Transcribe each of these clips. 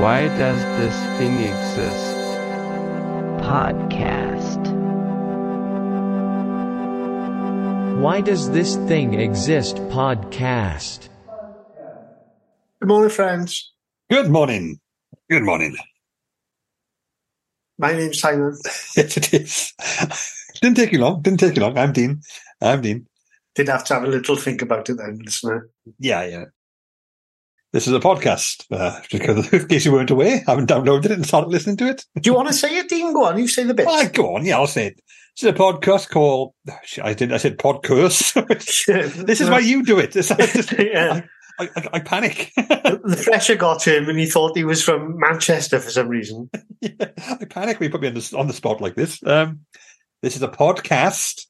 Why does this thing exist? Podcast. Why does this thing exist? Podcast. Good morning, friends. Good morning. Good morning. My name's Simon. Yes, it is. Didn't take you long. Didn't take you long. I'm Dean. I'm Dean. Did have to have a little think about it then, listener. Yeah, yeah. This is a podcast. Uh, because in case you weren't aware, I haven't downloaded it and started listening to it. Do you want to say it, Dean? Go on, you say the bit. Ah, go on. Yeah, I'll say it. This is a podcast called. I did. I said podcast. this is why you do it. It's- I, just- yeah. I, I, I panic. The pressure got to him and he thought he was from Manchester for some reason. Yeah, I panic when you put me on the, on the spot like this. Um, this is a podcast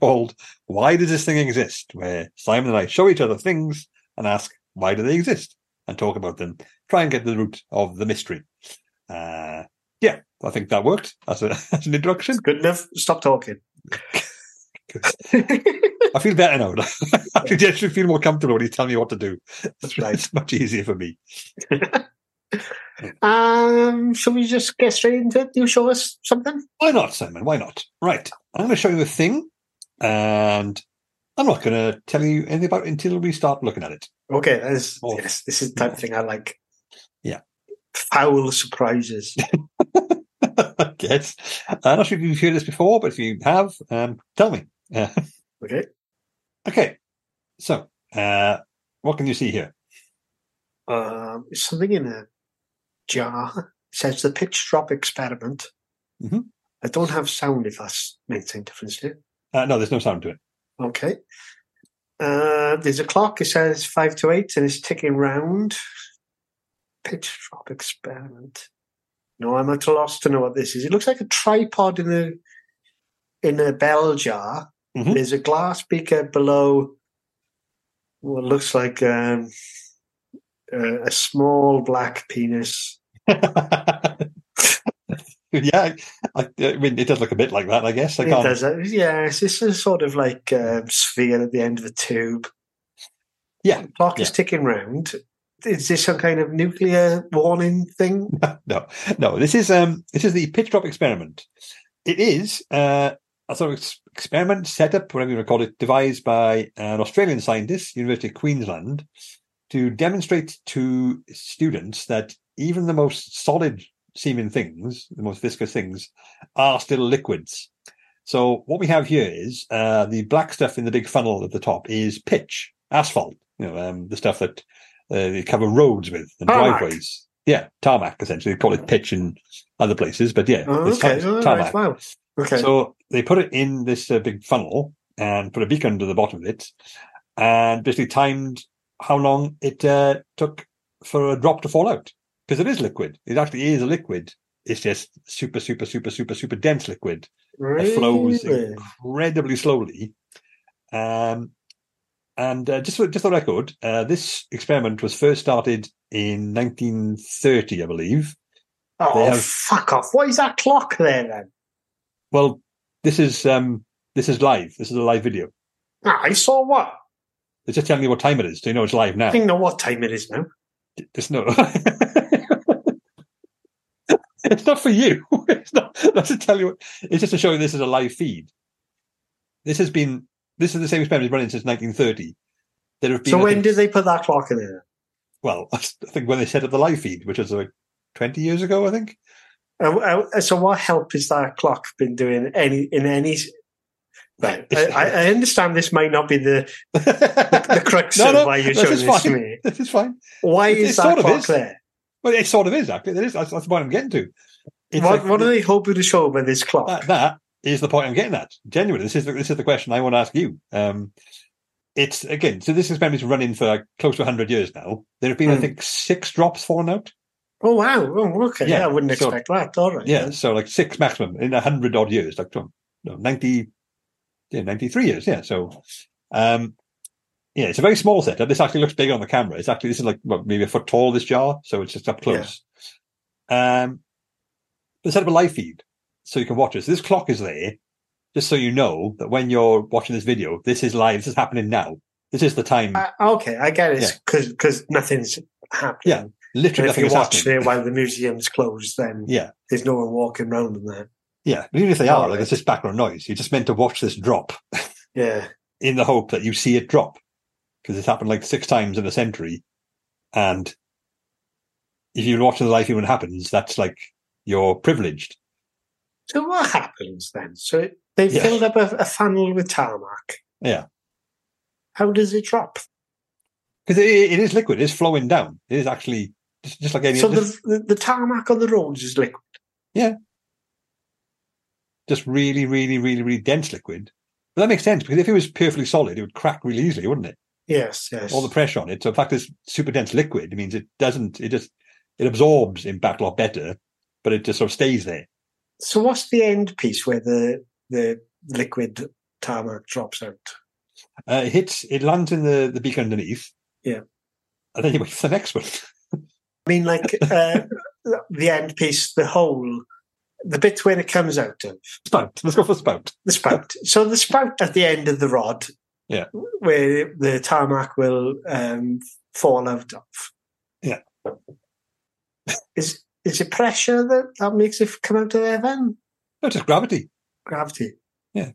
called Why Does This Thing Exist? Where Simon and I show each other things and ask, why do they exist? And talk about them. Try and get to the root of the mystery. Uh, yeah, I think that worked as, a, as an introduction. Good enough. Stop talking. I feel better now. I actually feel more comfortable when you tell me what to do. That's right. It's much easier for me. um, shall we just get straight into it? You show us something? Why not, Simon? Why not? Right. I'm going to show you a thing, and I'm not going to tell you anything about it until we start looking at it. Okay, that's, Oh. yes, this is the type of thing I like. Yeah. Foul surprises. I guess. I'm not sure if you've heard this before, but if you have, um, tell me. Uh, Okay. okay. So, uh, what can you see here? Um, it's something in a jar. It says the pitch drop experiment. Mhm. I don't have sound if that's makes any difference to you. Uh, no, there's no sound to it. Okay. Uh, there's a clock. It says five to eight, and it's ticking round. Pitch drop experiment. No, I'm at a loss to know what this is. It looks like a tripod in a in a bell jar. Mhm. There's a glass beaker below. What looks like um, a, a small black penis. yeah, I, I mean, it does look a bit like that, I guess. I It does. uh, Yeah, it's a sort of like um, sphere at the end of a tube. Yeah, The clock is ticking round. Is this some kind of nuclear warning thing? no, no. This is um, this is the pitch drop experiment. It is uh, a sort of ex- experiment setup, whatever you want to call it, devised by an Australian scientist, University of Queensland, to demonstrate to students that even the most solid seeming things, the most viscous things, are still liquids. So what we have here is uh, the black stuff in the big funnel at the top is pitch, asphalt. You know, um, the stuff that uh, they cover roads with and Tarmac. driveways. Yeah, tarmac essentially. They call it pitch in other places, but yeah, Oh, it's okay. tar- All right. tarmac. Wow. Okay. So they put it in this uh, big funnel and put a beaker under the bottom of it, and basically timed how long it uh, took for a drop to fall out because it is liquid. It actually is a liquid. It's just super, super, super, super, super dense liquid that flows incredibly slowly. Um, and uh, just for, just the record, uh, this experiment was first started in 1930, I believe. Oh, have- fuck off! What is that clock there then? Well, this is um, this is live. This is a live video. Ah, I saw what? They're just telling me what time it is, so you know it's live now. I think know what time it is now. It's no. it's not for you. It's not. That's to tell you. It's just to show you this is a live feed. This has been. This is the same experiment running since 1930. There have been. So when think- did they put that clock in there? Well, I think when they set up the live feed, which was like 20 years ago, I think. Uh, uh, so what help has that clock been doing any in any? Right, I, I understand this might not be the the crux No, of no, why you're this showing is this to fine. me. This is fine. Why It- is that sort of clock is. there? Well, it sort of is actually. There is. That's, that's the point I'm getting to. It's What, like- what are they hoping to show by this clock? that, that is the point I'm getting at. Genuinely, this is the, this is the question I want to ask you. Um, it's again, so this experiment's running for like close to 100 years now. There have been, I Hmm. think, six drops fallen out. Oh wow! Oh, okay, Yeah, yeah, I wouldn't so- expect that. All right, Yeah, so like six maximum in a 100 odd years, like no, 90, yeah, 93 years. Yeah, so um, yeah, it's a very small setup. This actually looks big on the camera. It's actually this is like well, maybe a foot tall. This jar, so it's just up close. Um, but set up a live feed so you can watch it. So this clock is there, just so you know that when you're watching this video, this is live. This is happening now. This is the time. Uh, okay, I get it Yeah. because nothing's happening. Yeah. Literally And if you is watch happening. it while the museum's closed, then Yeah, there's no one walking around in there. yeah. But even if they are, Oh, like it's just background noise. You're just meant to watch this drop Yeah. in the hope that you see it drop because it's happened like six times in a century, and if you're watching the life it happens, that's like you're privileged. So what happens then? So they've Yeah. filled up a, a funnel with tarmac. Yeah. How does it drop? Because it, it is liquid, it's flowing down. It is actually just, just like any So just, the, the the tarmac on the roads is liquid. Yeah. Just really, really, really, really dense liquid. But that makes sense because if it was perfectly solid, it would crack really easily, wouldn't it? Yes, yes. All the pressure on it. So the fact it's super dense liquid, it means it doesn't, it just, it absorbs impact a lot better, but it just sort of stays there. So what's the end piece where the the liquid tarmac drops out? Uh, it hits, it lands in the, the beak underneath. Yeah. And then you wait for the next one. I mean, like uh, the end piece, the hole, the bit where it comes out of spout. Let's go for spout. the spout. so the spout at the end of the rod, Yeah. where the tarmac will um, fall out of. Yeah. Is is it pressure that that makes it come out of there then? No, just gravity. Gravity. Yeah.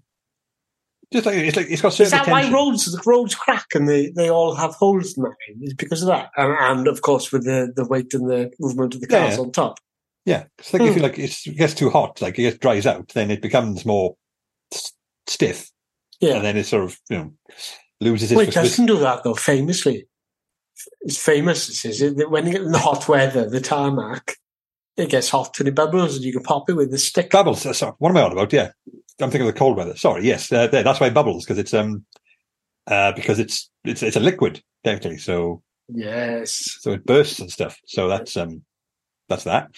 Just like, it's like, it's got Is that why roads the roads crack and they, they all have holes in them? Is because of that, and, and of course with the, the weight and the movement of the cars yeah. on top. Yeah. It's like if Hmm. you like, it's, it gets too hot, like it gets dries out, then it becomes more stiff. Yeah, And then it sort of, you know, loses its well, it doesn't do that though. Famously, it's famous. This is it, that when you get in the hot weather, the tarmac it gets hot and it bubbles, and you can pop it with a stick. Bubbles. uh, Sorry, what am I on about? Yeah, I'm thinking of the cold weather. Sorry, yes, uh, there, that's why it bubbles because it's um uh because it's it's it's a liquid technically, so Yes. so it bursts and stuff. So that's um that's that.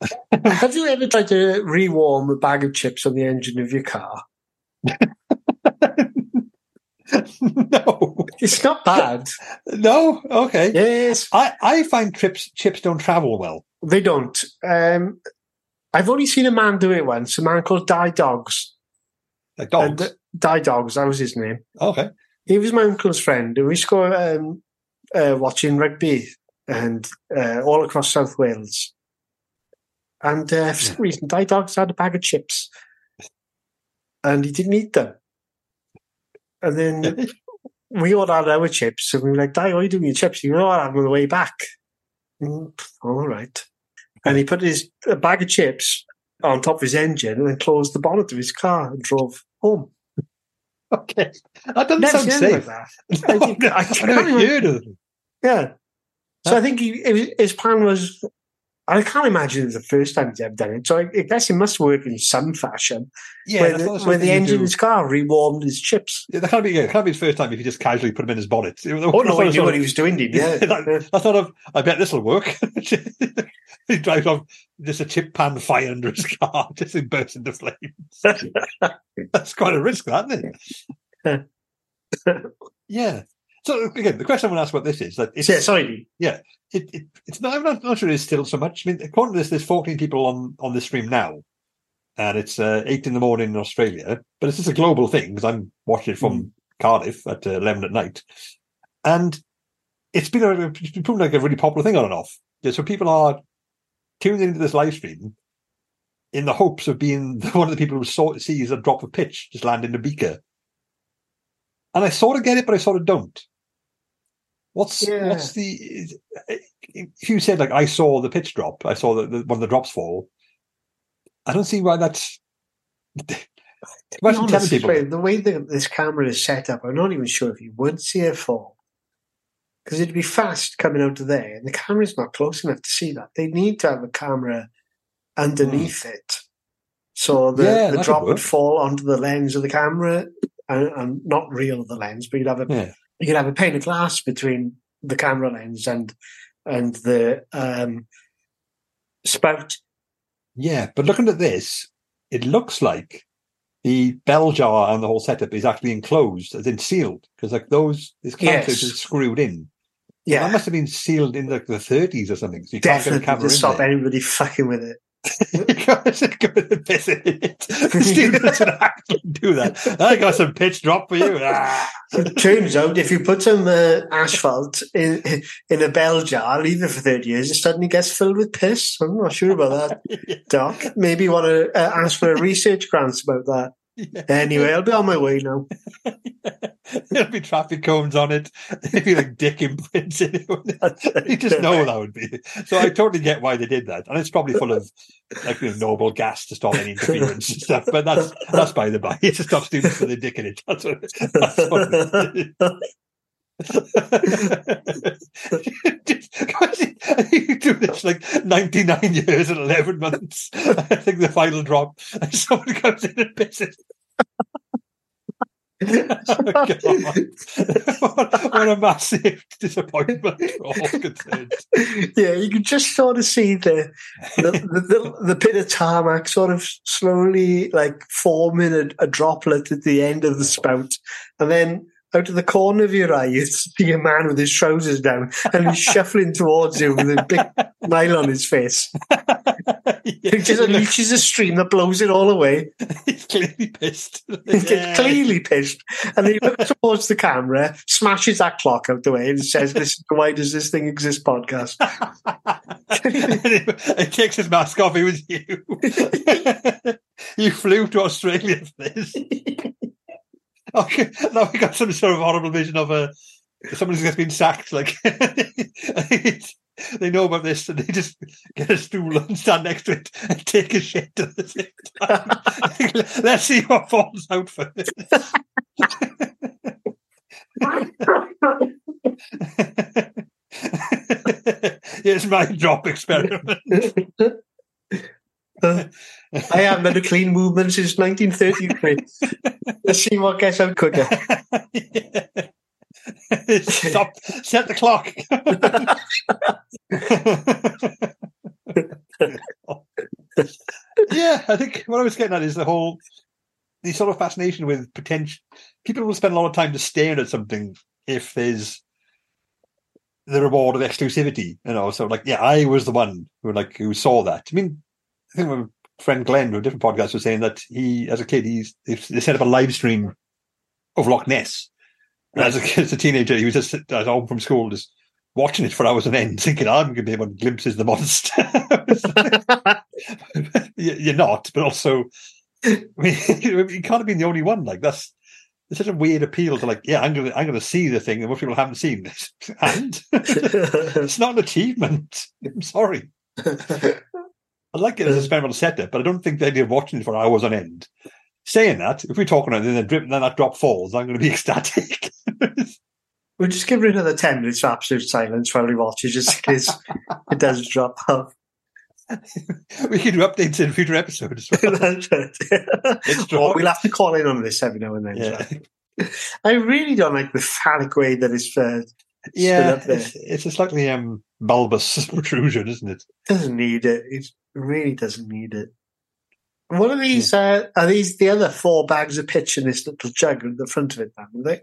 Have you ever tried to rewarm a bag of chips on the engine of your car? no, It's not bad. no, okay. yes, I I find chips chips don't travel well. they don't. Um, I've only seen a man do it once. A man called Dai Dogs. Like dogs. Uh, Dai Dogs, that was his name. okay. He was my uncle's friend, and we used to go um, uh, watching rugby and uh, all across South Wales. And uh, for some reason, Dai Dogs had a bag of chips, and he didn't eat them. And then we all had our chips, and we were like, "Dai, what are you doing your chips?" You know, I have on the way back. Mm, all right. And he put his a bag of chips on top of his engine, and then closed the bonnet of his car and drove home. Okay. That doesn't Never sound safe. like that. I think- I can't never remember- heard of them. Yeah. So I think he, his- his plan was. I can't imagine it's the first time he's ever done it. So I, I guess it must work in some fashion. Yeah, where the, not the sort where the engine of his car rewarmed his chips. Yeah, that can't be. Yeah, it can't be his first time if he just casually put him in his bonnet. Oh no, he knew what he was doing, did? Yeah, Yeah. that- I thought of. I bet this will work. he drives off just a chip pan fire under his car, just it bursts into flames. That's quite a risk, that, isn't it? yeah. So again, the question I want to ask about this is that it's, yeah, sorry. it, it, it's not. I'm not, not sure it's still so much. I mean, according to this, there's 14 people on on the stream now, and it's uh, eight in the morning in Australia. But it's just a global thing because I'm watching it from Cardiff at uh, 11 at night, and it's been a, it's been like a really popular thing on and off. Yeah, so people are tuning into this live stream in the hopes of being one of the people who saw, sees a drop of pitch just land in the beaker. And I sort of get it, but I sort of don't. What's Yeah. what's the if you said like I saw the pitch drop, I saw the, the one of the drops fall. I don't see why that's. Imagine telling people. The way that this camera is set up, I'm not even sure if you would see it fall. Because it'd be fast coming out of there, and the camera's not close enough to see that. They need to have a camera mm. underneath it. So the. Yeah, the drop would fall onto the lens of the camera, and, and not real the lens, but you'd have a Yeah, you could have a pane of glass between the camera lens and and the um, spout. yeah, but looking at this, it looks like the bell jar and the whole setup is actually enclosed, as in sealed, because like those this clamp Yes. is screwed in. Yeah. That must have been sealed in like the 30s or something. So you can't get definitely a camera to in stop there. anybody fucking with it. Because it's going to piss in it. Students would actually do that. I got some pitch drop for you. Ah. Turns out if you put some uh, asphalt in in a bell jar, leave it for 30 years, it suddenly gets filled with piss. I'm not sure about that, Doc. Maybe you want to uh, ask for a research grant about that. Yeah. Anyway, I'll be on my way now. There'll be traffic cones on it. There'll be like dick imprints you just know that would be. So I totally get why they did that, and it's probably full of like you know, noble gas to stop any interference and stuff. But that's that's by the by. It's to stop students with their dick in it. That's what. That's what you do this like 99 years and 11 months. I think the final drop, and someone comes in and pisses. What, what a massive disappointment for all concerned. yeah, you can just sort of see the the, the, the, the bit of tarmac sort of slowly like forming a, a droplet at the end of the spout, and then out of the corner of your eye, you see a man with his trousers down and he's shuffling towards you with a big smile on his face. Yeah, He just unleashes a stream that blows it all away. He's clearly pissed. He gets clearly pissed. And he looks towards the camera, smashes that clock out the way, and says, Listen, why does this thing exist podcast? he takes his mask off. It was you. you flew to Australia for this. Okay, now we got some sort of horrible vision of a who's just been sacked. Like they know about this, and they just get a stool and stand next to it and take a shit. Let's see what falls out this. Here's my drop experiment. I haven't had a clean movement since 1933. Let's see what gets out quicker. Stop. Set the clock. yeah, I think what I was getting at is the whole the sort of fascination with potential. People will spend a lot of time just staring at something if there's the reward of exclusivity. You know, so like, yeah, I was the one who like who saw that. I mean, I think my friend Glenn, from a different podcast, was saying that he, as a kid, he's they set up a live stream of Loch Ness. And as a, as a teenager, he was just at home from school, just watching it for hours on end, thinking, I'm going to be able to glimpses of the monster. You- You're not, but also, I mean, you can't have been the only one. Like that's it's such a weird appeal to like, yeah, I'm going to I'm to see the thing, and most people haven't seen this, and it's not an achievement. I'm sorry. I like it as a experimental setup, but I don't think the idea of watching it for hours on end. Saying that, if we're talking about it, then, drip, then that drop falls, I'm going to be ecstatic. We'll just give it another 10 minutes of absolute silence while we watch it, just in case it does drop off. we can do updates in future episodes. well. It's we'll have to call in on this every now and then. Yeah. I really don't like the phallic way that it's uh, yeah, up there. it's, it's a slightly um, bulbous protrusion, isn't it? It doesn't need it. It really doesn't need it. What are these? Uh, are these the other four bags of pitch in this little jug at the front of it? Then are they?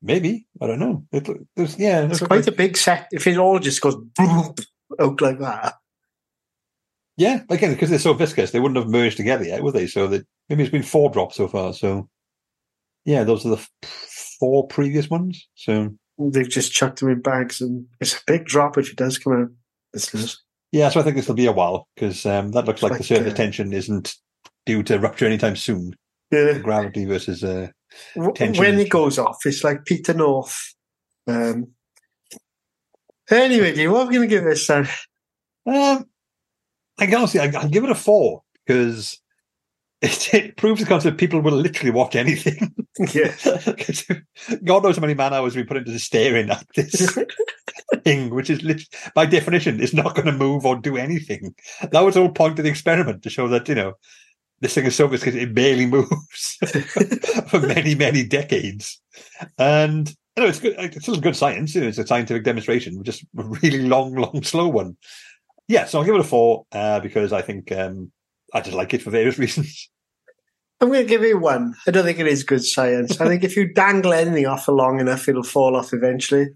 Maybe I don't know. It, there's, yeah, It's quite a big set. If it all just goes boom, out like that, yeah. Again, because they're so viscous, they wouldn't have merged together yet, would they? So that maybe it's been four drops so far. So yeah, those are the f- four previous ones. So they've just chucked them in bags, and it's a big drop if it does come out. Listeners, yeah, so I think this will be a while because um, that looks like, the Like, surface uh, tension isn't due to rupture anytime soon. yeah. Gravity versus uh, Tension when it goes off, it's like Peter North. Um, anyway, Dean, what are we going to give this then? Um, I can honestly, I, I'll give it a four because it, it proves the concept people will literally watch anything. yeah. God knows how many man hours we put into staring at this thing, which is by definition is not going to move or do anything. That was the whole point of the experiment to show that you know this thing is so viscous it barely moves for many many decades, and you know it's good. It's still good science. You know, it's a scientific demonstration, just a really long, long, slow one. Yeah, so I'll give it a four uh, because I think um, I just like it for various reasons. I'm going to give you one. I don't think it is good science. I think if you dangle anything off for long enough, it'll fall off eventually.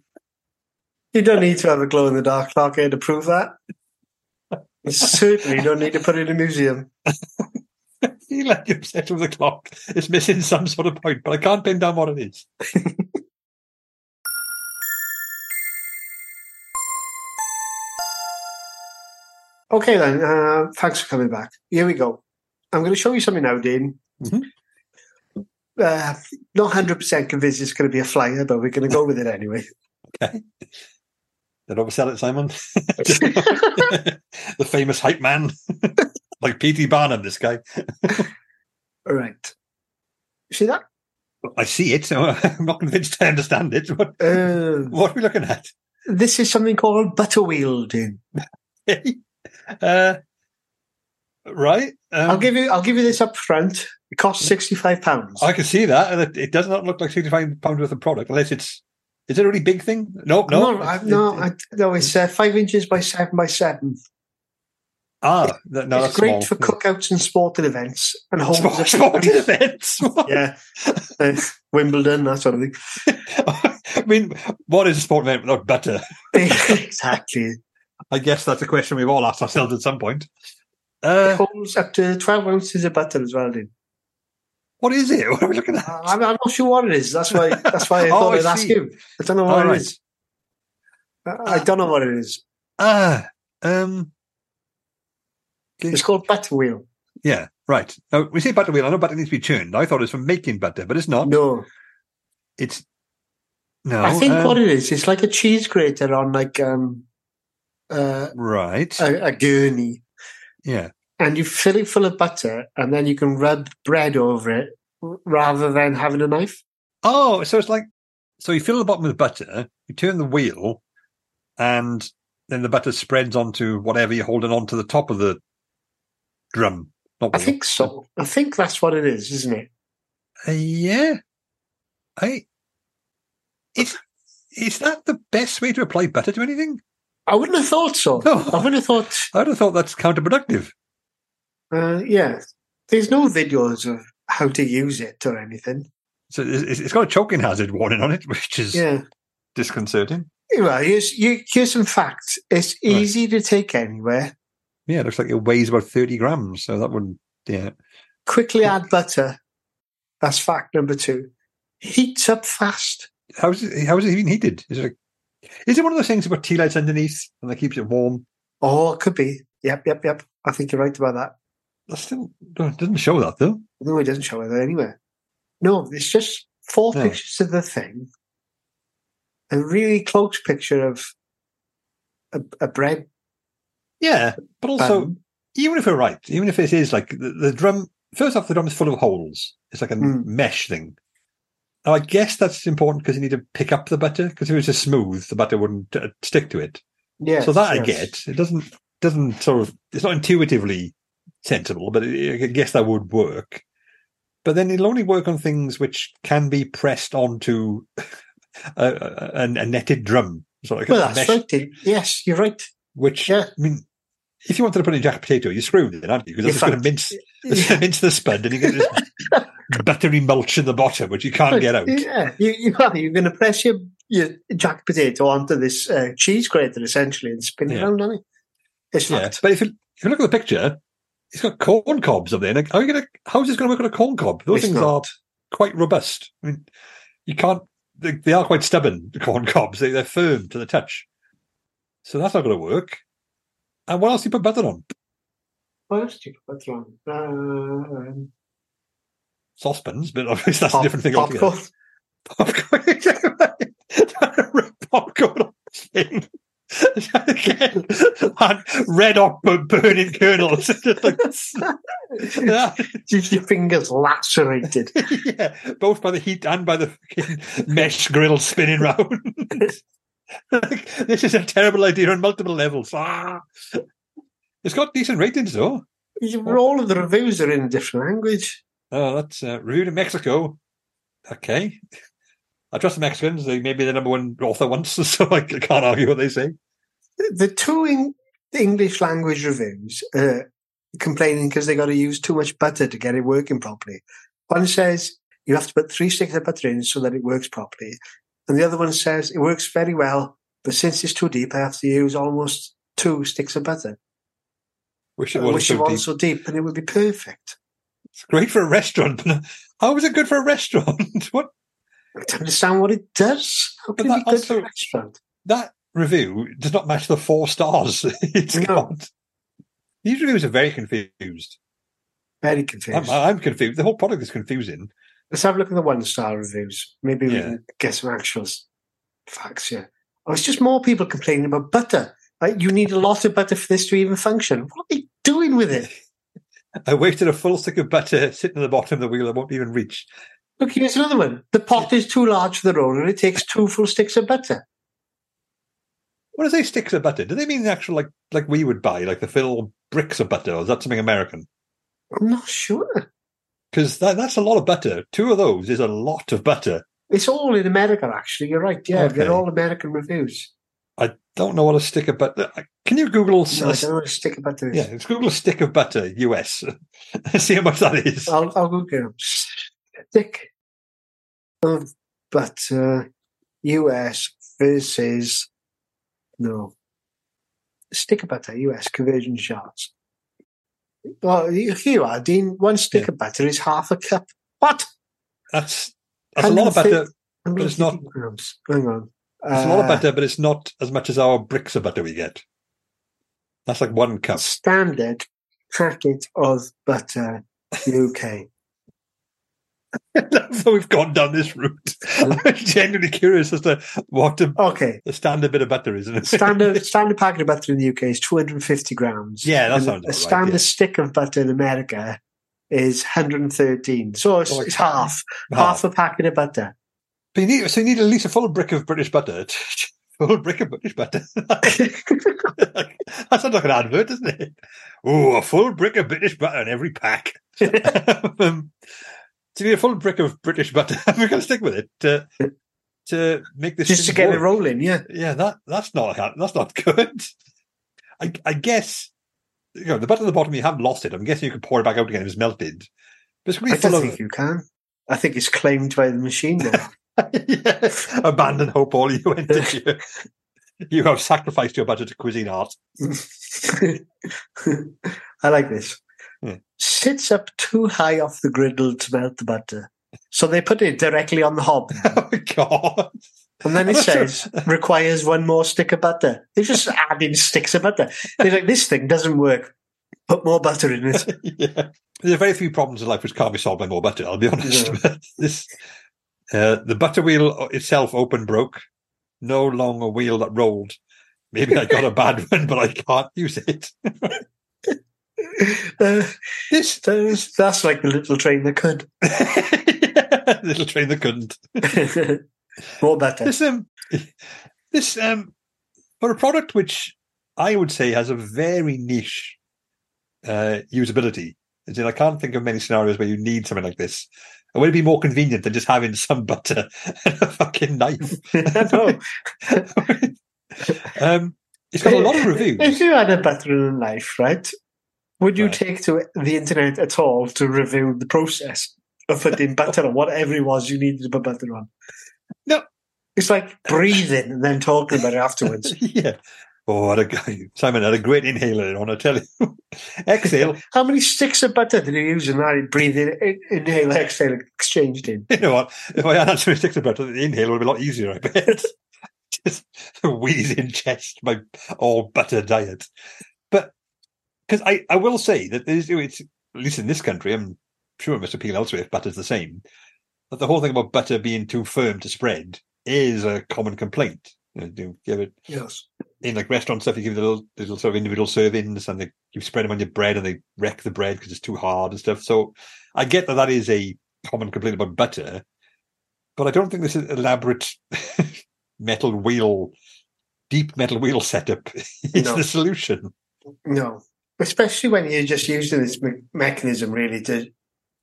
You don't need to have a glow in the dark clock here to prove that. Certainly don't need to put it in a museum. You let you upset with the clock. It's missing some sort of point, but I can't pin down what it is. Okay then, uh, thanks for coming back. Here we go. I'm going to show you something now, Dean. Mhm. Uh, not 100% convinced it's going to be a flyer, but we're going to go with it anyway. Okay. Don't oversell it, Simon. the famous hype man. like P.T. Barnum, this guy. All right. See that? I see it, so I'm not convinced I understand it. What, Uh, what are we looking at? this is something called butterwheel, Dean. uh, right. Um, I'll give you. I'll give you this up front. It costs sixty-five pounds. I can see that. and It, it does not look like 65 pounds worth of product, unless it's. Is it a really big thing? No, no. no, I, no, I, no. It's uh, five inches by seven by seven. ah, th- no, it's that's great small. for cookouts and sporting events and holds Sport, sporting events. Yeah, uh, Wimbledon, that sort of thing. I mean, what is a sporting event without butter? exactly. I guess that's a question we've all asked ourselves at some point. It Uh, holds up to twelve ounces of butter as well, Dean. What is it? What are we looking at? I'm, I'm not sure what it is. That's why. That's why I Oh, thought I I'd ask you. I don't know what All it right. is. I, I don't know what it is. Ah, um, It's called butter wheel. yeah, right. Now, we say butter wheel. I know butter needs to be churned. I thought it was from making butter, but it's not. No, It's no. I think um, what it is, it's like a cheese grater on like um, uh, right. a, a gurney, yeah. And you fill it full of butter, and then you can rub bread over it rather than having a knife. Oh, so it's like so you fill the bottom with butter, you turn the wheel, and then the butter spreads onto whatever you're holding onto the top of the drum. I think so. I think that's what it is, isn't it? Uh, yeah. I. Is is that the best way to apply butter to anything? I wouldn't have thought so. No. I wouldn't have thought, I'd have thought that's counterproductive. Uh, yeah. There's no videos of how to use it or anything. So it's, it's got a choking hazard warning on it, which is Yeah. disconcerting. Well, here's, here's some facts. It's Right. easy to take anywhere. Yeah, it looks like it weighs about thirty grams, so that would yeah. Quickly add butter. That's fact number two. Heats up fast. How's it? How is it even heated? Is it? A, is it one of those things put tea lights underneath and that keeps it warm? Oh, it could be. Yep, yep, yep. I think you're right about that. That still it doesn't show that though. No, it doesn't show it anywhere. No, it's just four No. pictures of the thing. A really close picture of a, a bread Yeah, but also even if we're right, even if it is like the, the drum. First off, the drum is full of holes. It's like a Mm. mesh thing. Now, I guess that's important because you need to pick up the butter. Because if it was just smooth, the butter wouldn't uh, stick to it. Yeah. so that I get. It doesn't doesn't sort of. It's not intuitively sensible, but I guess that would work. But then it'll only work on things which can be pressed onto a, a, a netted drum. So like Well, that's mesh, right. Yes, you're right. Which Yeah. I mean, if you wanted to put in jack potato, you screwed it, aren't you? Because just going to mince Yeah. mince the spud, and you get this buttery mulch in the bottom, which you can't get out. Yeah, you, you are. You're going to press your, your jack potato onto this uh, cheese grater essentially and spin it Yeah. around, aren't it? It's Yeah, fact. but if you, if you look at the picture, it's got corn cobs up there. Like, how are you going to? How is this going to work on a corn cob? Those It's things are not. quite robust. I mean, you can't. They, they are quite stubborn. The corn cobs. They, they're firm to the touch. So that's not going to work. And what else do you put butter on? What else do you put butter on? Uh, Saucepans, but obviously that's pop- a different thing altogether. popcorn. Popcorn. Popcorn on thing. Red hot bu- burning kernels. your fingers lacerated. yeah, both by the heat and by the fucking mesh grill spinning round. this is a terrible idea on multiple levels. Ah. It's got decent ratings though. All of the reviews are in a different language. Oh, that's uh, reviewed in Mexico. Okay. I trust the Mexicans. They may be the number one author once, so I can't argue what they say. The two in English language reviews uh, complaining because they got to use too much butter to get it working properly. One says you have to put three sticks of butter in so that it works properly, and the other one says it works very well, but since it's too deep, I have to use almost two sticks of butter. Wish it I wasn't wish so it deep. was so deep, and it would be perfect. It's great for a restaurant, but how is it good for a restaurant? what I don't understand what it does. How But can be that also- a restaurant? that review does not match the four stars it's No. got. These reviews are very confused. Very I'm, confused. I'm confused. The whole product is confusing. Let's have a look at the one star reviews. Maybe we can get some actual facts here. Oh, it's just more people complaining about butter. Like, you need a lot of butter for this to even function. What are they doing with it? I wasted a full stick of butter sitting at the bottom of the wheel I won't even reach. Look, here's another one. The pot is too large for the roll, and it takes two full sticks of butter. When I say sticks of butter, do they mean the actual like like we would buy, like the full bricks of butter, or is that something American? I'm not sure. Because that, that's a lot of butter. Two of those is a lot of butter. It's all in America, actually. You're right. Yeah, Okay. they're all American reviews. I don't know what a stick of butter. Can you Google? No, I don't know what a stick of butter is. yeah, let's Google a stick of butter US. See how much that is. I'll, I'll Google it. Stick of butter US versus no stick of butter US conversion charts. Well, here you are, Dean. One stick Yeah. of butter is half a cup. What? That's that's a lot of butter. 150 it's not- grams. Hang on. It's a lot of Uh, butter, but it's not as much as our bricks of butter we get. That's like one cup. Standard packet of butter UK. so we've gone down this route. I'm genuinely curious as to what a, Okay. a standard bit of butter is. Isn't it? Standard standard packet of butter in the UK is 250 grams. Yeah, that sounds A right, standard yeah. stick of butter in America is 113. So it's, Oh, it's half, half. half a packet of butter. But you need, so you need at least a full brick of British butter. full brick of British butter. that sounds like an advert, doesn't it? Oh, a full brick of British butter in every pack. um, so be a full brick of British butter. We're going to stick with it to, to make this Just to get it rolling, yeah. Yeah, that that's not that's not good. I I guess you know the butter at the bottom you haven't lost it. I'm guessing you could pour it back out again if it's melted. But it's I don't think you can. I think it's claimed by the machine now. yeah, abandon hope all you went into. You have sacrificed your butter to Cuisinart. I like this. Sits up too high off the griddle to melt the butter. So they put it directly on the hob. Oh God! And then it I'm not sure. says requires one more stick of butter. They're just adding sticks of butter. They're like, this thing doesn't work. Put more butter in it. yeah, there are very few problems in life which can't be solved by more butter. I'll be honest. But this uh, the butter wheel itself open broke. No longer wheel that rolled. Maybe I got a bad one, but I can't use it. Uh, This that's, that's like the little train that could. little train that couldn't. more butter. This um, this um, for a product which I would say has a very niche uh, usability. As in, I can't think of many scenarios where you need something like this. And would it be more convenient than just having some butter and a fucking knife? no. um, it's got a lot of reviews. If you had a butter in a knife, right, would you Right. take to the internet at all to review the process of putting butter on whatever it was you needed to put butter on? No. It's like breathing and then talking about it afterwards. yeah. Oh, I had a, Simon had a great inhaler on, I tell you. Exhale, How many sticks of butter did you use in that breathing, in- inhale, exhale, exchanged in? you know what? If I had some sticks of butter, the inhale would be a lot easier, I bet. Just a wheezing chest, my all butter diet. Because I, I will say that there's, it's, at least in this country, I'm sure it must appeal elsewhere if butter's the same, that the whole thing about butter being too firm to spread is a common complaint. You, know, you give it Yes. in like restaurant stuff, you give little little sort of individual servings, and they, you spread them on your bread, and they wreck the bread because it's too hard and stuff. So I get that that is a common complaint about butter, but I don't think this elaborate metal wheel, deep metal wheel setup is No. the solution. No. Especially when you're just using this me- mechanism really to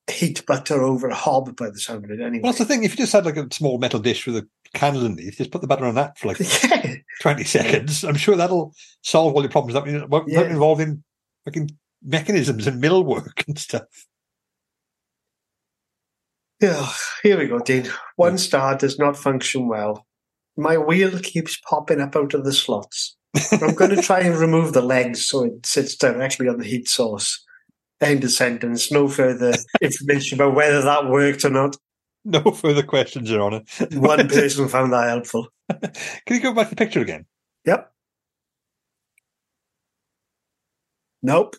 heat butter over a hob by the sound of it anyway. Well, that's the thing. If you just had like a small metal dish with a candle in underneath, just put the butter on that for like yeah. twenty seconds. I'm sure that'll solve all your problems. That means without Yeah. involving fucking mechanisms and mill work and stuff. Yeah, here we go, Dean. One star does not function well. My wheel keeps popping up out of the slots. I'm going to try and remove the legs so it sits directly on the heat source. End of sentence. No further information about whether that worked or not. No further questions, Your Honour. One person found that helpful. Can you go back to the picture again? Yep. Nope.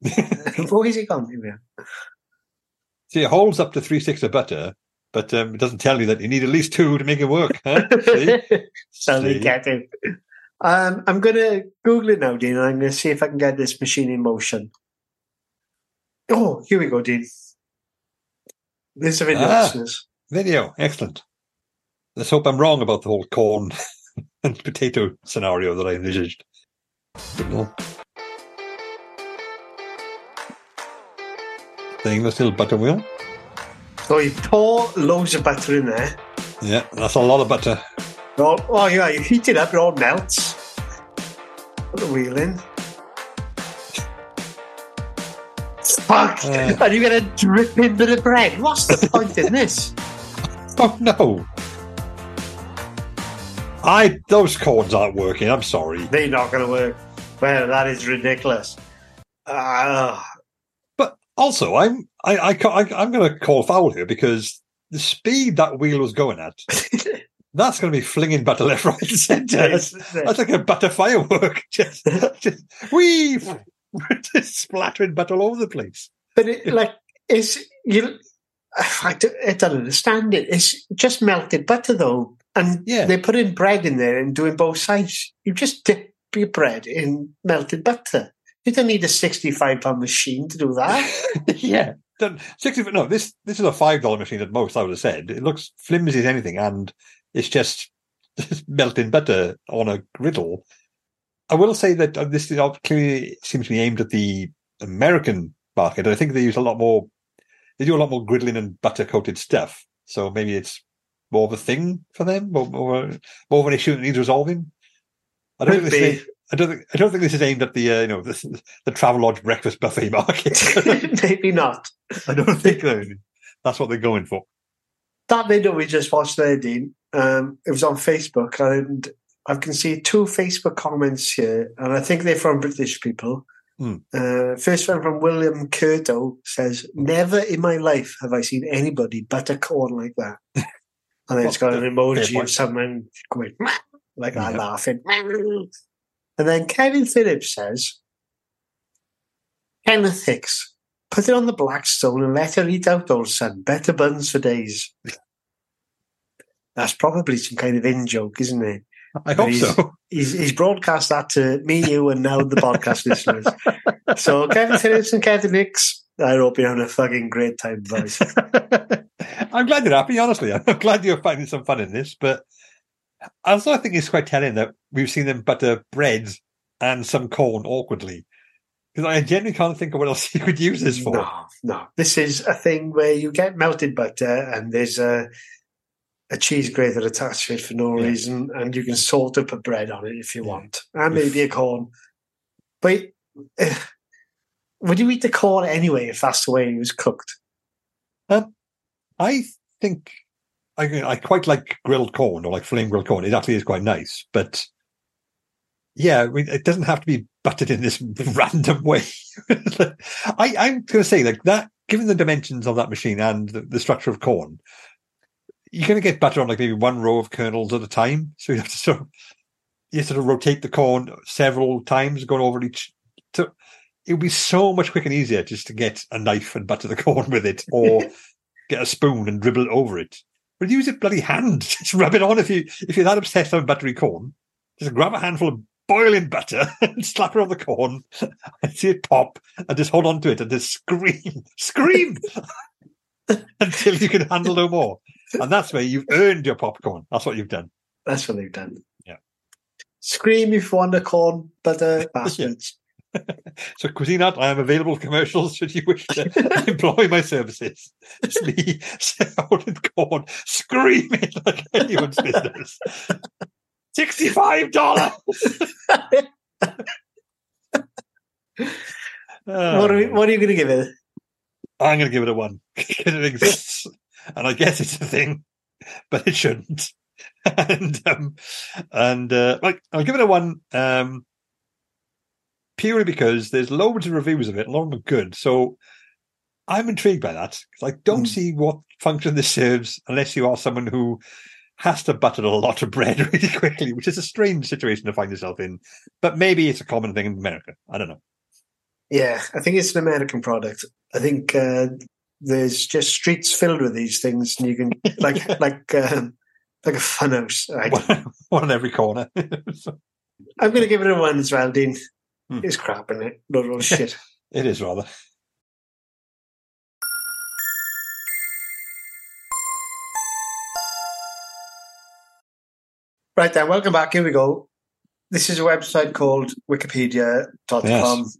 Where is he gone? Here we are. See, it holds up to three sticks of butter, but um, it doesn't tell you that you need at least two to make it work. Huh? See? so they See? get it. Um, I'm going to Google it now, Dean, and I'm going to see if I can get this machine in motion. Oh, here we go, Dean. This is a video, Ah. Video, excellent. Let's hope I'm wrong about the whole corn and potato scenario that I envisaged. But no. Thing, the little butter wheel. So you pour loads of butter in there. Yeah, that's a lot of butter. Oh, oh yeah, you heat it up, it all melts. Put the wheel in. Fuck! Uh. and you get a dripping bit of bread. What's the point in this? Oh no! I those cords aren't working. I'm sorry, They're not going to work. Well, that is ridiculous. Ah, but also I'm I, I, I I'm going to call foul here because the speed that wheel was going at, that's going to be flinging butter left, right, and centre. That's, that's like a butter firework. Just, just wee, just splattering butter all over the place. but it, like, it's you. I don't, I don't understand it. It's just melted butter, though, and Yeah. they put in bread in there and doing both sides. You just dip your bread in melted butter. You don't need a sixty-five pound machine to do that. yeah. Sixty. No, this this is a five dollar machine at most. I would have said it looks flimsy as anything, and it's just, melting butter on a griddle. I will say that uh, this clearly seems to be aimed at the American market. I think they use a lot more. They do a lot more griddling and butter coated stuff, so maybe it's more of a thing for them, more, more, more of an issue that needs resolving. I don't Could think this is, I don't think I don't think this is aimed at the uh, you know the, the Travelodge breakfast buffet market. Maybe not. I don't think that's what they're going for. That video we just watched there, Dean, um, it was on Facebook, and I can see two Facebook comments here, and I think they're from British people. Hmm. Uh, first one from William Curto says, "Never in my life have I seen anybody butter corn like that." And then it's got an emoji of someone going like that, Yeah. laughing. And then Kevin Phillips says, "Kenneth Hicks, put it on the Blackstone and let her eat out, old son. Better buns for days." That's probably some kind of in joke, isn't it? I hope He's- so. He's, he's broadcast that to me, you, and now the podcast listeners. So, Kevin Phillips and Kevin Nix, I hope you're having a fucking great time, boys. I'm glad you're happy, honestly. I'm glad you're finding some fun in this, but also I think it's quite telling that we've seen them butter breads and some corn awkwardly. Because I genuinely can't think of what else you could use this for. No, no. This is a thing where you get melted butter and there's a a cheese grater attached to it for no Yeah. reason, and you can salt up a bread on it if you want, and maybe a corn. But eh, would you eat the corn anyway if that's the way it was cooked? I think I, I quite like grilled corn or like flame grilled corn. It actually is quite nice, but yeah, it doesn't have to be buttered in this random way. I, I'm going to say like that, given the dimensions of that machine and the, the structure of corn, you're going to get butter on like maybe one row of kernels at a time. So you have to sort of, you sort of rotate the corn several times, going over each. So it would be so much quicker and easier just to get a knife and butter the corn with it, or get a spoon and dribble it over it. But use it bloody hand. Just rub it on if you if you're that obsessed with buttery corn. Just grab a handful of boiling butter and slap it on the corn and see it pop and just hold on to it and just scream, scream until you can handle no more. And that's where you've earned your popcorn. That's what you've done. That's what they've done. Yeah. Scream if you want a corn butter uh, bastards. So Cuisinart, I am available for commercials should you wish to employ my services. It's me holding corn, screaming like anyone's business. Sixty-five dollars. what, are we, what are you going to give it? I'm going to give it a one because it exists, and I guess it's a thing, but it shouldn't. and um, and uh, like I'll give it a one um, purely because there's loads of reviews of it, a lot of them are good. So I'm intrigued by that because I don't Mm. see what function this serves unless you are someone who has to butter a lot of bread really quickly, which is a strange situation to find yourself in. But maybe it's a common thing in America. I don't know. Yeah, I think it's an American product. I think uh, there's just streets filled with these things, and you can like like um, like a funhouse. Right? One, one on every corner. I'm going to give it a one as well, Dean. Hmm. It's crap in it. Not all shit. it is rather. Right then, welcome back. Here we go. This is a website called Wikipedia.com. Yes.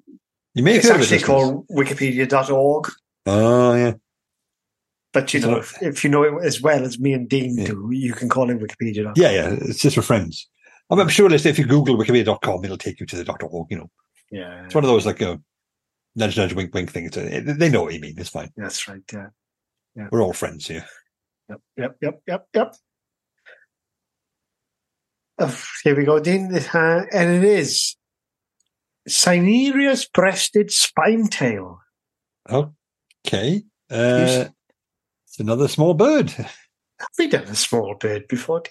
You may have It's heard of it. actually called Wikipedia.org. Oh yeah. But you know, if, if you know it as well as me and Dean Yeah. do, you can call it Wikipedia. Yeah, yeah. It's just for friends. I'm, sure if you Google wikipedia.com, it'll take you to the .org, you know. yeah, It's one of those like a nudge, nudge, wink, wink thing. It's a, they know what you mean. It's fine. that's right. Yeah. We're all friends here. Yep, yep, yep, yep, yep. Oh, here we go, Dean. Uh, and it is Cinereous breasted spinetail. Okay. Uh, it's another small bird. Have we done a small bird before?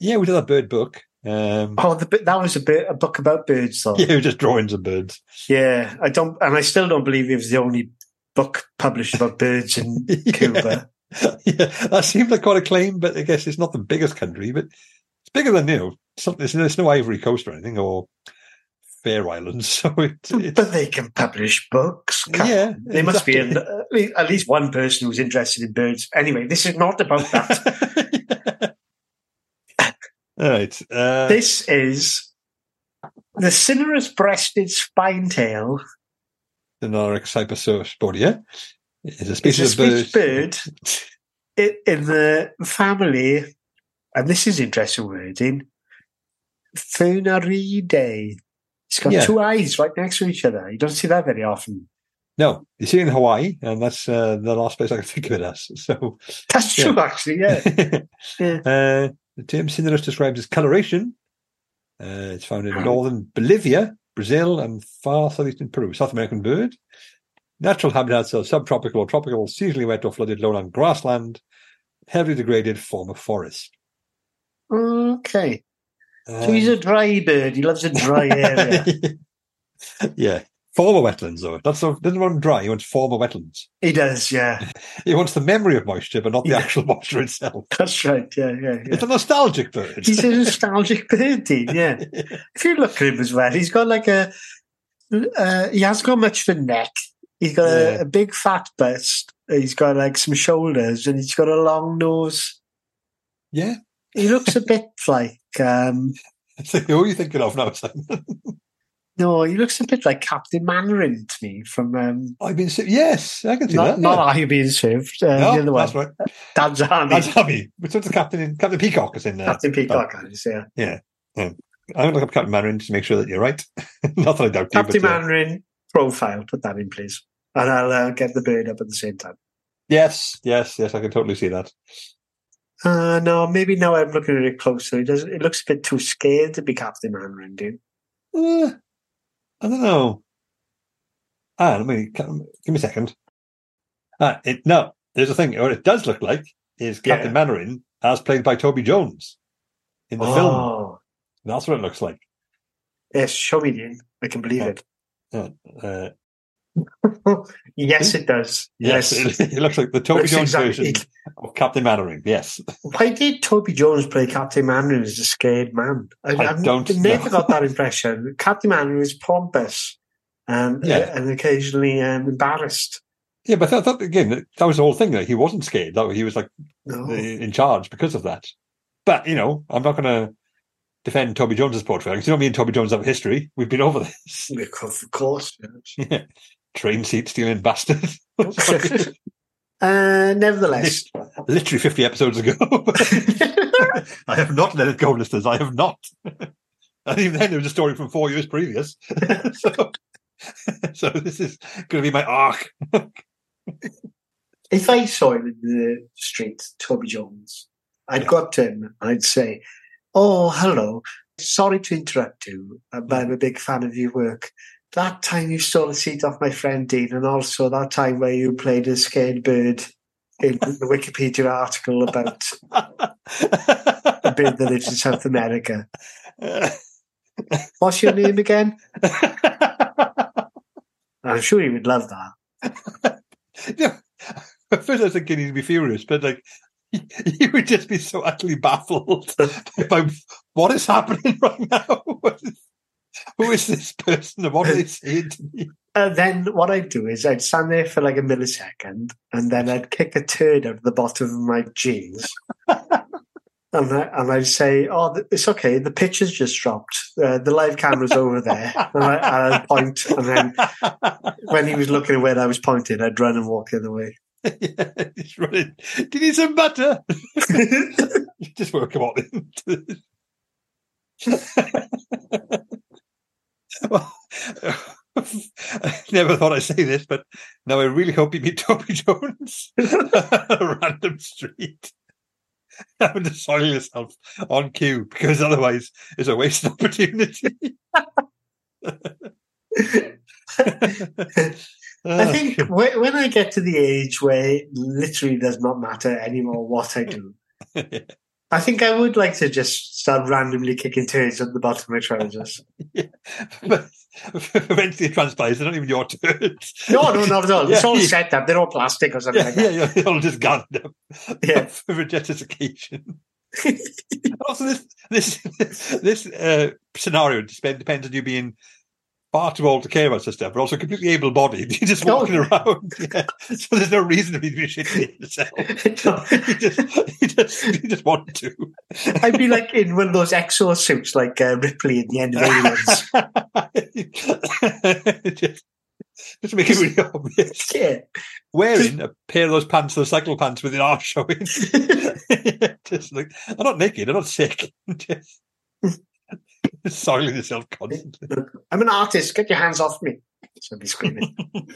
Yeah, we did that bird book. Um, Oh, the, bit- that was a bit a book about birds, though. yeah, just drawings of birds. Yeah, I don't, and I still don't believe it was the only book published about birds in Cuba. yeah, that seems like quite a claim, but I guess it's not the biggest country, but it's bigger than, you know, there's, there's no Ivory Coast or anything or Fair Islands. So it's, it's But they can publish books. can't yeah. There must be exactly. an, at least- one person who's interested in birds. Anyway, this is not about that. All right. Uh, this is the cinereous breasted spinetail the Norix hypersosporia is a species a of bird. bird in, in the family, and this is interesting wording, Furnariidae. It's got Yeah. two eyes right next to each other. You don't see that very often. No, you see it in Hawaii, and that's uh, the last place I can think of it as. So, That's Yeah. true, actually, yeah. Yeah. uh, the term cinereous describes as coloration. Uh, it's found in northern Bolivia, Brazil, and far southeastern Peru. South American bird. Natural habitats are subtropical or tropical, seasonally wet or flooded lowland grassland, heavily degraded former forest. Okay. Uh, So he's a dry bird. He loves a dry area. yeah. Former wetlands, though. That's not, doesn't want dry. He wants former wetlands. he does, yeah. He wants the memory of moisture, but not the Yeah. actual moisture itself. That's right, yeah, yeah, yeah. It's a nostalgic bird. He's a nostalgic bird, Dean, yeah. If you look at him as well, he's got like a, uh, he hasn't got much of a neck. He's got Yeah. a, a big fat bust. He's got like some shoulders and he's got a long nose. yeah. He looks a bit like, um, who are you thinking of now, Simon? no, he looks a bit like Captain Mainwaring to me from, um, I've been yes, I can see not, that. not yeah. Are You Being Served, uh, No, the other one. that's right. Dad's Army. That's Abby. Which one's the captain in Captain Peacock is in there. Captain Peacock, is, yeah. I'm gonna look up Captain Mainwaring to make sure that you're right. not that I doubt you, Captain but, uh, Mainwaring profile, put that in, please. And I'll uh, get the bird up at the same time. Yes, yes, yes, I can totally see that. Uh, no, maybe now I'm looking at it closer. It does. It looks a bit too scared to be Captain Mainwaring, dude. Uh, I don't know. Ah, let me give me a second. Ah, it no, there's a thing. What it does look like is Yeah. Captain Mainwaring as played by Toby Jones in the film. Oh, That's what it looks like. yes. Show me, Dean. I can believe Yeah. it. Uh, uh, Yes, it does. yes, Yes. It, it looks like the Toby Looks Jones exactly- version of Captain Mainwaring. Yes, Why did Toby Jones play Captain Mainwaring as a scared man? I, I I've don't never know. got that impression. Captain Mainwaring is pompous and, Yeah. Uh, and occasionally um, embarrassed. yeah, but I thought again that, was the whole thing. That he wasn't scared. That he was like No. Uh, in charge because of that. But you know, I'm not going to defend Toby Jones's portrayal because you know me and Toby Jones have history. We've been over this. Of course. yes. Yeah. Train seat stealing bastard. uh, nevertheless, Literally 50 episodes ago. I have not let it go, listeners. I have not. and even then, it was a story from four years previous. so, so this is going to be my arc. if I saw him in the street, Toby Jones, I'd go up to him and I'd say, Oh, hello. Sorry to interrupt you, uh, but I'm a big fan of your work. That time you stole a seat off my friend Dean, and also that time where you played a scared bird in the Wikipedia article about a bird that lives in South America. What's your name again? I'm sure he would love that. yeah. At first, I was thinking he'd be furious, but like he, would just be so utterly baffled by what is happening right now. Who is this person and what are they saying to me? And then what I'd do is I'd stand there for like a millisecond and then I'd kick a turd out of the bottom of my jeans. and, I, and I'd say, oh, it's okay. The picture's just dropped. Uh, the live camera's over there. And, I, and I'd point. And then when he was looking at where I was pointing, I'd run and walk the other way. yeah, he's running. Do you need some butter? just work him on into well, I never thought I'd say this, but now I really hope you meet Toby Jones on a random street. Having to soil yourself on cue because otherwise it's a wasted opportunity. I ah, think when, when I get to the age where it literally does not matter anymore what I do, I think I would like to just start randomly kicking turds at the bottom of my trousers. but eventually it transpires, they're not even your turds. No, no, not at all. It's all yeah. set up. They're all plastic or something Yeah, like that. yeah, they're all just gathered up Yeah. for a occasion. also, this this this uh, scenario depends, depends on you being far too old to care about stuff, but also completely able-bodied. You're just Oh, walking around, yeah. so there's no reason to be shitting at yourself. you just you just you just want to. I'd be like in one of those exosuits like uh, Ripley in the end of Aliens. just, just make it really obvious. yeah. Wearing a pair of those pants, those cycle pants with the arse showing. just like I'm not naked, I'm not sick. just soiling yourself constantly. I'm an artist. Get your hands off me. So I'd be screaming.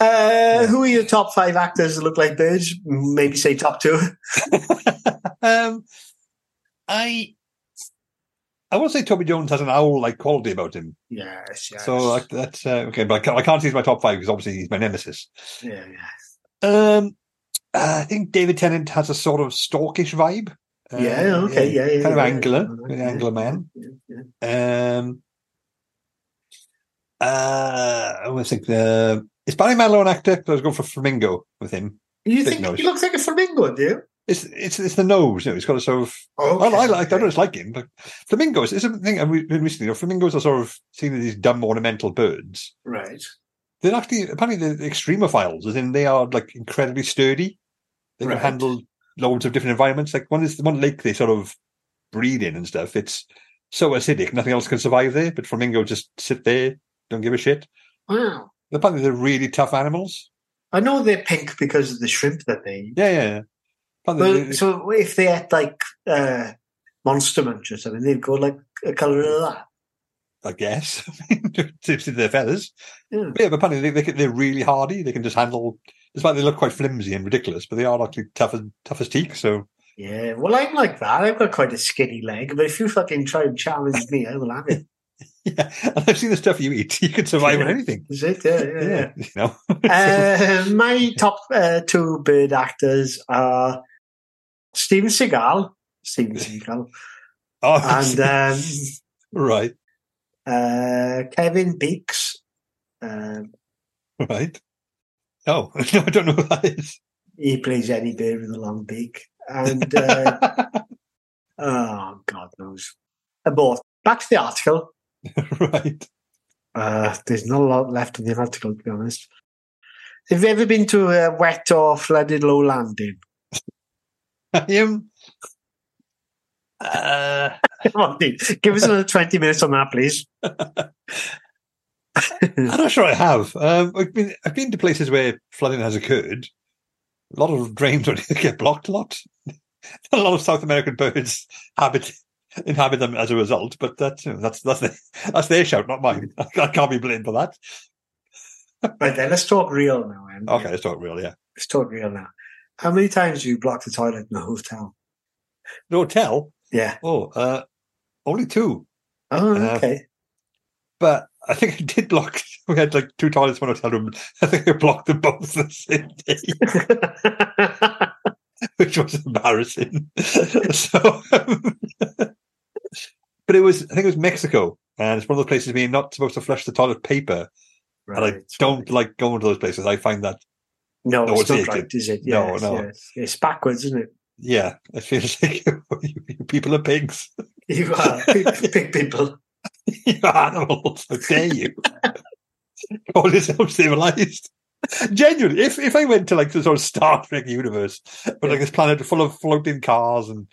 Uh, who are your top five actors that look like birds? Maybe say top two. um, I I would say Toby Jones has an owl-like quality about him. Yes, yes. So like that's uh, okay, but I can't, I can't he's my top five because obviously he's my nemesis. yeah, yeah. Um, I think David Tennant has a sort of stalkish vibe. Uh, yeah, okay, yeah, yeah. kind yeah, of angular, yeah, very yeah, angular man. Yeah, yeah. Um, uh, I was think the is Barry Manilow an actor? I was going for Flamingo with him. You Big think nose. he looks like a flamingo, do you? It's it's it's the nose. You know, he's got a sort of. Oh, I, I like. I don't just like him, but flamingos is a thing. I've been recently. You know, flamingos are sort of seen as these dumb ornamental birds. Right. They're actually apparently the extremophiles, as in they are like incredibly sturdy. They can Right. handle loads of different environments. Like one is the one lake they sort of breed in and stuff. It's so acidic, nothing else can survive there. But flamingos just sit there, don't give a shit. Wow. Apparently, they're really tough animals. I know they're pink because of the shrimp that they eat. Yeah, yeah. yeah. Well, so if they ate like uh, monster munch or something, they'd go like a colour of that. I guess. to, into their feathers. Yeah. But yeah, but apparently they, they, they're really hardy. They can just handle, despite they look quite flimsy and ridiculous, but they are actually tough as, tough as teak. So Yeah, well, I'm like that. I've got quite a skinny leg, but if you fucking try and challenge me, I will have it. yeah, and I've seen the stuff you eat. You can survive on anything. Is it? Yeah, yeah, yeah. you know. uh, my top uh, two bird actors are Steven Seagal, Steven Seagal, oh, and um, right, uh, Kevin Beeks. Um, right. Oh, no, I don't know who that is. he plays any bird with a long beak, and uh, oh, God knows. Both. Back to the article. right. Uh, there's not a lot left in the article, to be honest. Have you ever been to a wet or flooded low landing? I am. Uh, Come on, dude. Give us another 20 minutes on that, please. I'm not sure I have. Um, I've been I've been to places where flooding has occurred. A lot of drains get blocked a lot. a lot of South American birds habit inhabit them as a result, but that's you know, that's that's their, that's their shout, not mine. I can't be blamed for that. Right then, let's talk real now. Em. Okay, let's talk real, yeah. Let's talk real now. How many times have you blocked the toilet in a hotel? The hotel. Yeah. Oh, uh, only two. Oh, Uh, okay. But I think I did block. We had like two toilets in one hotel room. I think I blocked them both the same day, which was embarrassing. so, um, but it was. I think it was Mexico, and it's one of those places where you're not supposed to flush the toilet paper. And I don't like going to those places. I find that No, No, it's it's not it. right, is it? No, no. yes. It's backwards, isn't it? Yeah, it feels like you people are pigs. You are big people. You're animals. How dare you? Call yourself civilized. Genuinely, if if I went to like the sort of Star Trek universe, with like this planet full of floating cars and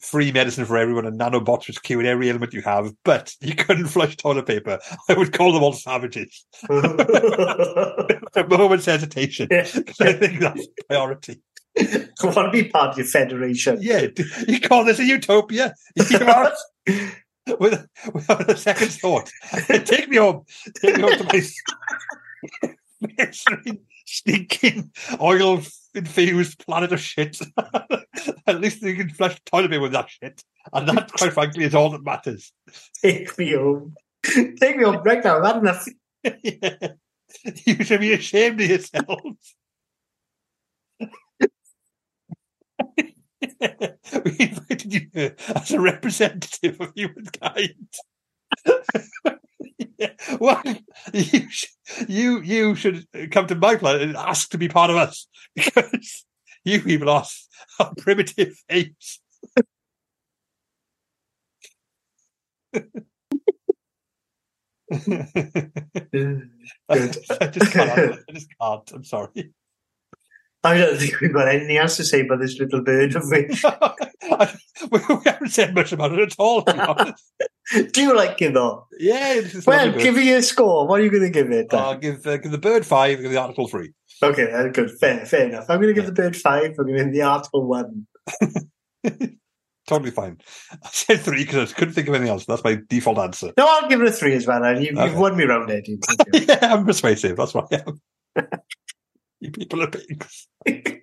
free medicine for everyone and nanobots which cure every ailment you have, but you couldn't flush toilet paper, I would call them all savages. A moment's hesitation. Yeah. I think that's priority. I want to be part of your federation. Yeah, you call this a utopia? You are with, without a second thought. Take me home. Take me home to my misery, stinking, oil infused planet of shit. At least you can flush toilet paper with that shit. And that, quite frankly, is all that matters. Take me home. Take me home right now. I've had enough. Yeah. You should be ashamed of yourselves. We invited you here as a representative of humankind. yeah. Well, you, sh- you you should come to my planet and ask to be part of us because you people are, are primitive apes. Good. I just can't. I just can't. I'm sorry. I don't think we've got anything else to say about this little bird, have we? We haven't said much about it at all. To be honest. Do you like it though? Yeah, Well, give me a score. What are you going to give it? then? I'll give uh, give the bird five. Give the article three. okay, uh, good. Fair, fair enough. I'm going to give the bird five. I'm going to give the article one. Totally fine. I said three because I couldn't think of anything else. That's my default answer. No, I'll give it a three as well. And you, Okay. You've won me round, Eddie. Yeah, I'm persuasive. That's what I am. y people are paying.